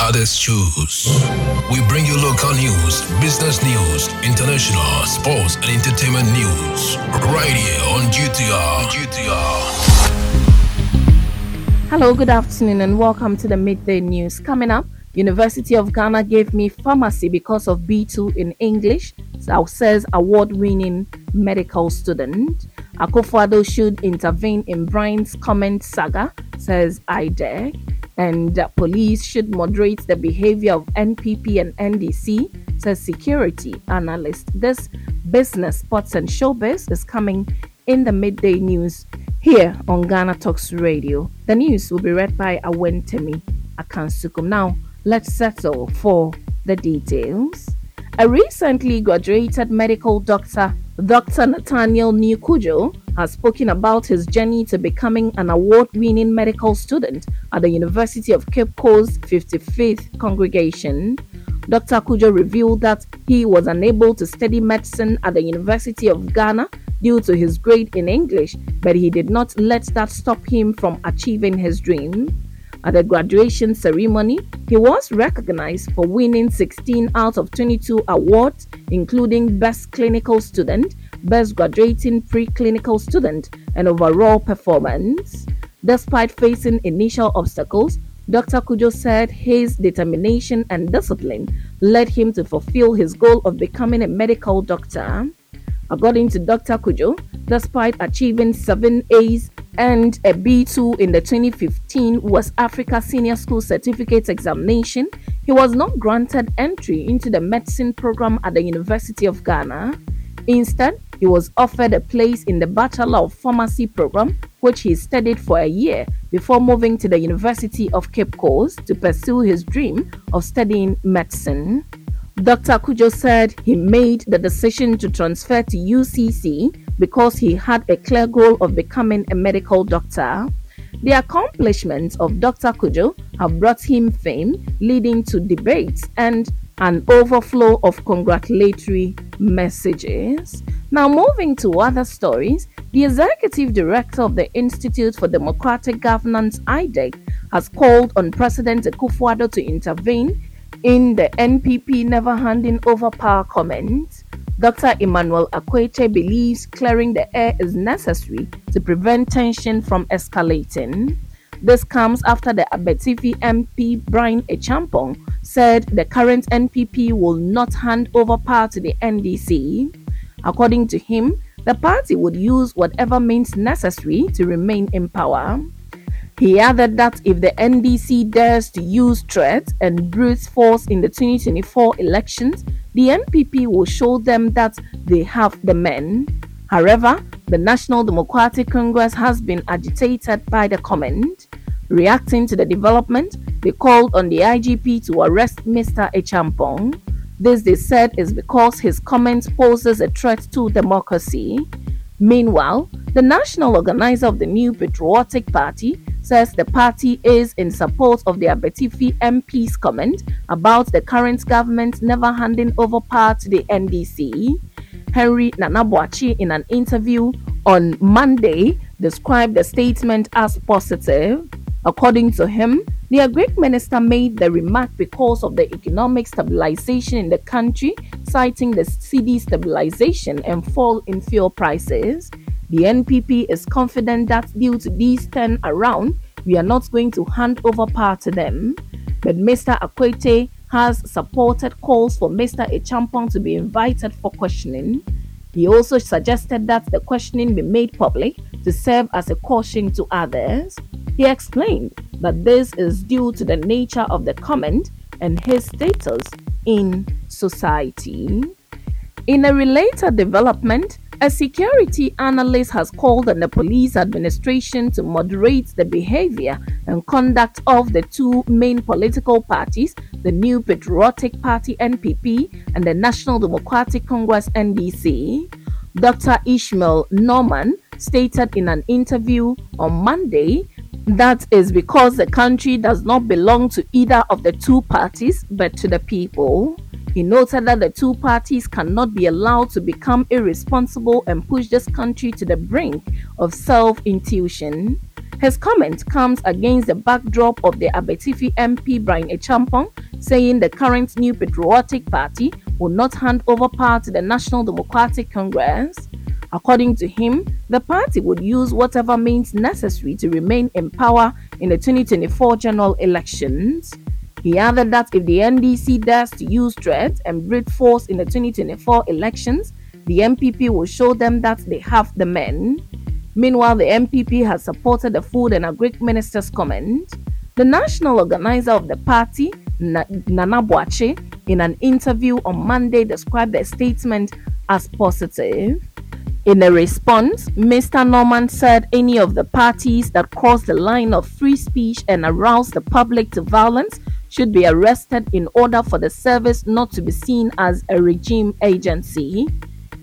others choose. We bring you local news, business news, international, sports, and entertainment news. Right here on GTR. GTR. Hello, good afternoon, and welcome to the midday news. Coming up, University of Ghana gave me pharmacy because of B2 in English, says award-winning medical student. Akufo-Addo should intervene in Bryan's comment saga, says IDEG and uh, police should moderate the behavior of NPP and NDC, says security analyst. This business, sports, and showbiz is coming in the midday news here on Ghana Talks Radio. The news will be read by Awentemi Akansukum. Now, let's settle for the details. A recently graduated medical doctor, Dr. Nathaniel Nikujo, has spoken about his journey to becoming an award winning medical student at the University of Cape Coast 55th Congregation. Dr. Kujo revealed that he was unable to study medicine at the University of Ghana due to his grade in English, but he did not let that stop him from achieving his dream. At the graduation ceremony, he was recognized for winning 16 out of 22 awards, including Best Clinical Student, Best Graduating Preclinical Student, and Overall Performance. Despite facing initial obstacles, Dr. Kujo said his determination and discipline led him to fulfill his goal of becoming a medical doctor. According to Dr. Kujo, despite achieving seven A's and a B2 in the 2015 West Africa Senior School Certificate examination, he was not granted entry into the medicine program at the University of Ghana. Instead, he was offered a place in the Bachelor of Pharmacy program, which he studied for a year before moving to the University of Cape Coast to pursue his dream of studying medicine. Dr. Kujo said he made the decision to transfer to UCC because he had a clear goal of becoming a medical doctor. The accomplishments of Dr. Kujo have brought him fame, leading to debates and an overflow of congratulatory messages. Now, moving to other stories, the executive director of the Institute for Democratic Governance, IDEG, has called on President Akufo-Addo to intervene in the NPP never handing over power comment. Dr. Emmanuel Akwetey believes clearing the air is necessary to prevent tension from escalating. This comes after the Abetifi MP Bryan Acheampong said the current NPP will not hand over power to the NDC. According to him, the party would use whatever means necessary to remain in power. He added that if the NDC dares to use threats and brute force in the 2024 elections, the NPP will show them that they have the men. However, the National Democratic Congress has been agitated by the comment. Reacting to the development, they called on the IGP to arrest Mr. Acheampong. This, they said, is because his comment poses a threat to democracy. Meanwhile, the national organizer of the New Patriotic Party says the party is in support of the Abetifi MP's comment about the current government never handing over power to the NDC. Henry Nana Boakye, in an interview on Monday, described the statement as positive. According to him, the Greek minister made the remark because of the economic stabilization in the country, citing the cedi stabilization and fall in fuel prices. The NPP is confident that due to these turn around, we are not going to hand over power to them. But Mr. Akwetey has supported calls for Mr. Acheampong to be invited for questioning. He also suggested that the questioning be made public to serve as a caution to others. He explained that this is due to the nature of the comment and his status in society. In a related development, a security analyst has called on the police administration to moderate the behavior and conduct of the two main political parties, the New Patriotic Party NPP and the National Democratic Congress NDC. Dr. Ishmael Norman stated in an interview on Monday that is because the country does not belong to either of the two parties but to the people. He noted that the two parties cannot be allowed to become irresponsible and push this country to the brink of self intuition. His comment comes against the backdrop of the Abetifi MP Bryan Acheampong saying the current New Patriotic Party will not hand over power to the National Democratic Congress. According to him, the party would use whatever means necessary to remain in power in the 2024 general elections. He added that if the NDC dares to use threats and brute force in the 2024 elections, the NPP will show them that they have the men. Meanwhile, the NPP has supported the Food and Agri Minister's comment. The national organizer of the party, Nana Boakye, in an interview on Monday described the statement as positive. In a response, Mr. Norman said any of the parties that cross the line of free speech and arouse the public to violence should be arrested in order for the service not to be seen as a regime agency.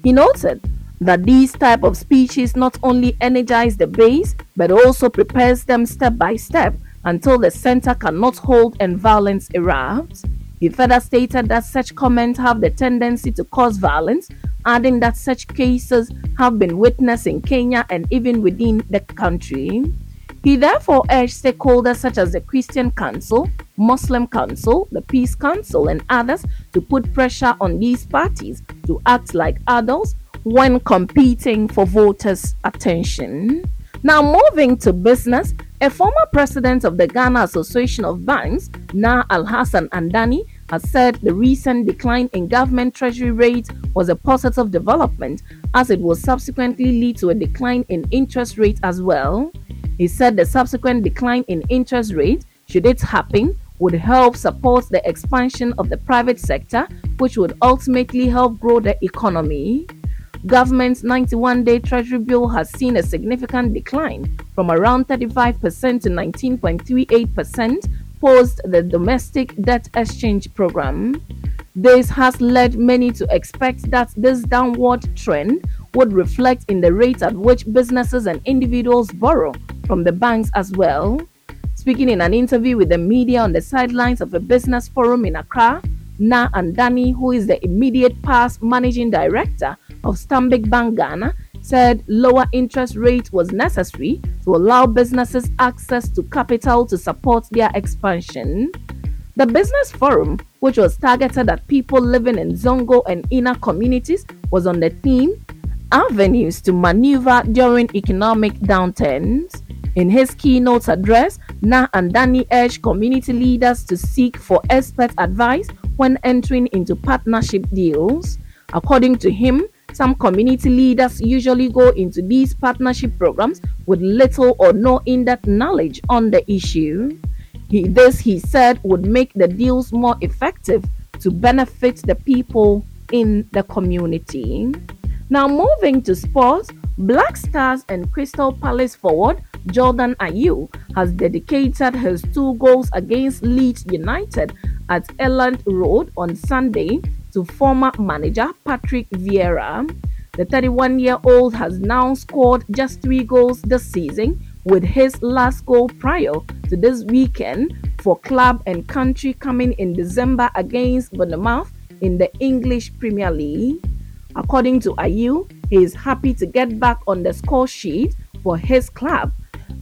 He noted that these type of speeches not only energize the base but also prepares them step by step until the center cannot hold and violence erupts. He further stated that such comments have the tendency to cause violence, adding that such cases have been witnessed in Kenya and even within the country. He therefore urged stakeholders such as the Christian Council, Muslim Council, the Peace Council, and others to put pressure on these parties to act like adults when competing for voters' attention. Now, moving to business, a former president of the Ghana Association of Banks, Na Alhassan Andani, has said the recent decline in government treasury rates was a positive development as it will subsequently lead to a decline in interest rates as well. He said the subsequent decline in interest rates, should it happen, would help support the expansion of the private sector, which would ultimately help grow the economy government's 91 day treasury bill has seen a significant decline from around 35% to 19.38% post the domestic debt exchange program. This has led many to expect that this downward trend would reflect in the rate at which businesses and individuals borrow from the banks as well. Speaking in an interview with the media on the sidelines of a business forum in Accra, Na Andani, who is the immediate past managing director of Stanbic Bank Ghana said lower interest rate was necessary to allow businesses access to capital to support their expansion. The business forum, which was targeted at people living in Zongo and inner communities, was on the theme Avenues to Maneuver During Economic Downturns. In his keynote address, Na Andani urged community leaders to seek for expert advice when entering into partnership deals. According to him, some community leaders usually go into these partnership programs with little or no in depth knowledge on the issue. He, this, he said, would make the deals more effective to benefit the people in the community. Now, moving to sports, Black Stars and Crystal Palace forward Jordan Ayew has dedicated his two goals against Leeds United at Elland Road on Sunday to former manager Patrick Vieira. The 31 year old has now scored just three goals this season, with his last goal prior to this weekend for club and country coming in December against Bournemouth in the English Premier League. According to Ayew, he is happy to get back on the score sheet for his club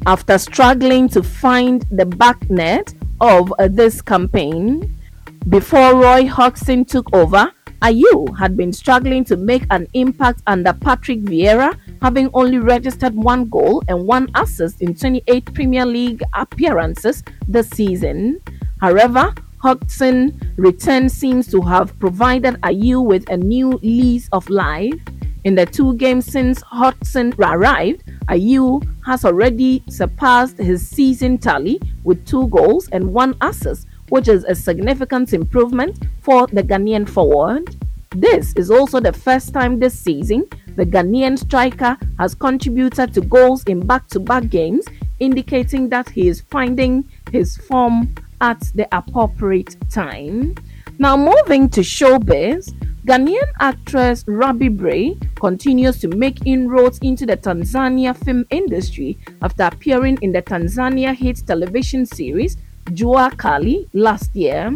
after struggling to find the back net of this campaign. Before Roy Hodgson took over, Ayew had been struggling to make an impact under Patrick Vieira, having only registered one goal and one assist in 28 Premier League appearances this season. However, Hodgson's return seems to have provided Ayew with a new lease of life. In the two games since Hodgson arrived, Ayew has already surpassed his season tally with two goals and one assist which is a significant improvement for the Ghanaian forward. This is also the first time this season the Ghanaian striker has contributed to goals in back to back games, indicating that he is finding his form at the appropriate time. Now, moving to showbiz, Ghanaian actress Ruby Bray continues to make inroads into the Tanzania film industry after appearing in the Tanzania hit television series Jua Kali last year.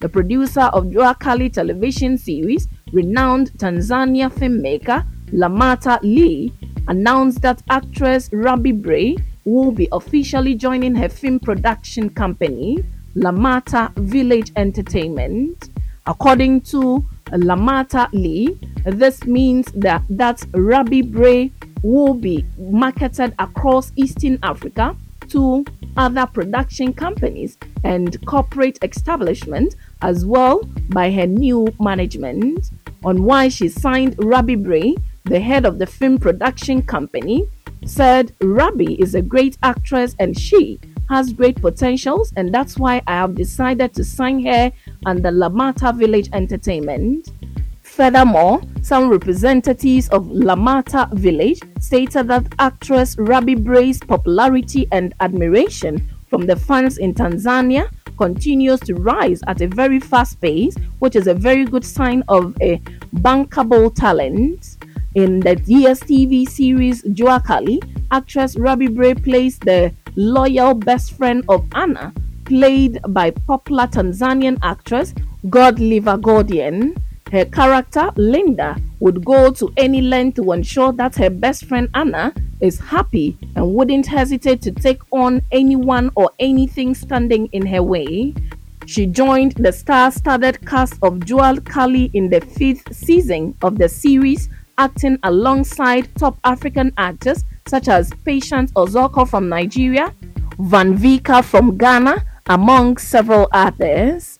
The producer of Jua Kali television series, renowned Tanzania filmmaker Lamata Lee, announced that actress Ruby Bray will be officially joining her film production company, Lamata Village Entertainment. According to Lamata Lee, this means that, that Rabbi Bray will be marketed across Eastern Africa to other production companies and corporate establishments as well by her new management. On why she signed Rabbi Bray, the head of the film production company, said Rabbi is a great actress and she has great potentials, and that's why I have decided to sign her under Lamata Village Entertainment. Furthermore, some representatives of Lamata Village stated that actress Rabbi Bray's popularity and admiration from the fans in Tanzania continues to rise at a very fast pace, which is a very good sign of a bankable talent. In the DSTV series Jua Kali, actress Rabbi Bray plays the loyal best friend of Anna, played by popular Tanzanian actress Godliver Gordian. Her character, Linda, would go to any length to ensure that her best friend Anna is happy and wouldn't hesitate to take on anyone or anything standing in her way. She joined the star studded cast of Jua Kali in the fifth season of the series, acting alongside top African actors such as Patience Ozokwor from Nigeria, Van Vicker from Ghana, among several others.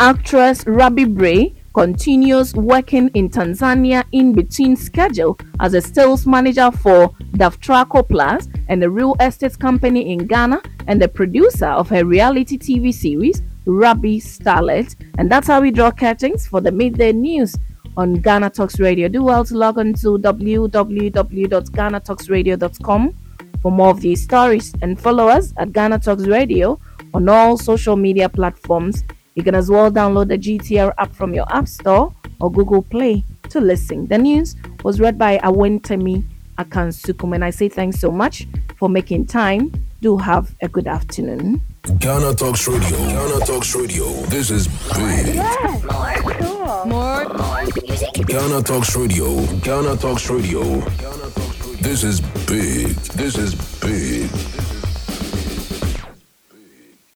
Actress Rabbi Bray continues working in Tanzania in between schedule as a sales manager for Daftraco Plus and a real estate company in Ghana and the producer of her reality TV series Rabbi Starlet. And that's how we draw curtains for the midday news on Ghana Talks Radio. Do well to log on to www.ghanatalksradio.com for more of these stories and follow us at Ghana Talks Radio on all social media platforms you can as well download the GTR app from your App Store or Google Play to listen. The news was read by Awentemi Akansukum, and I say thanks so much for making time. Do have a good afternoon. Ghana Talks Radio. Ghana Talks Radio. This is big. Yes. More. Cool. More. More music. Ghana Talks Radio. Ghana Talks Radio. This is big. This is big.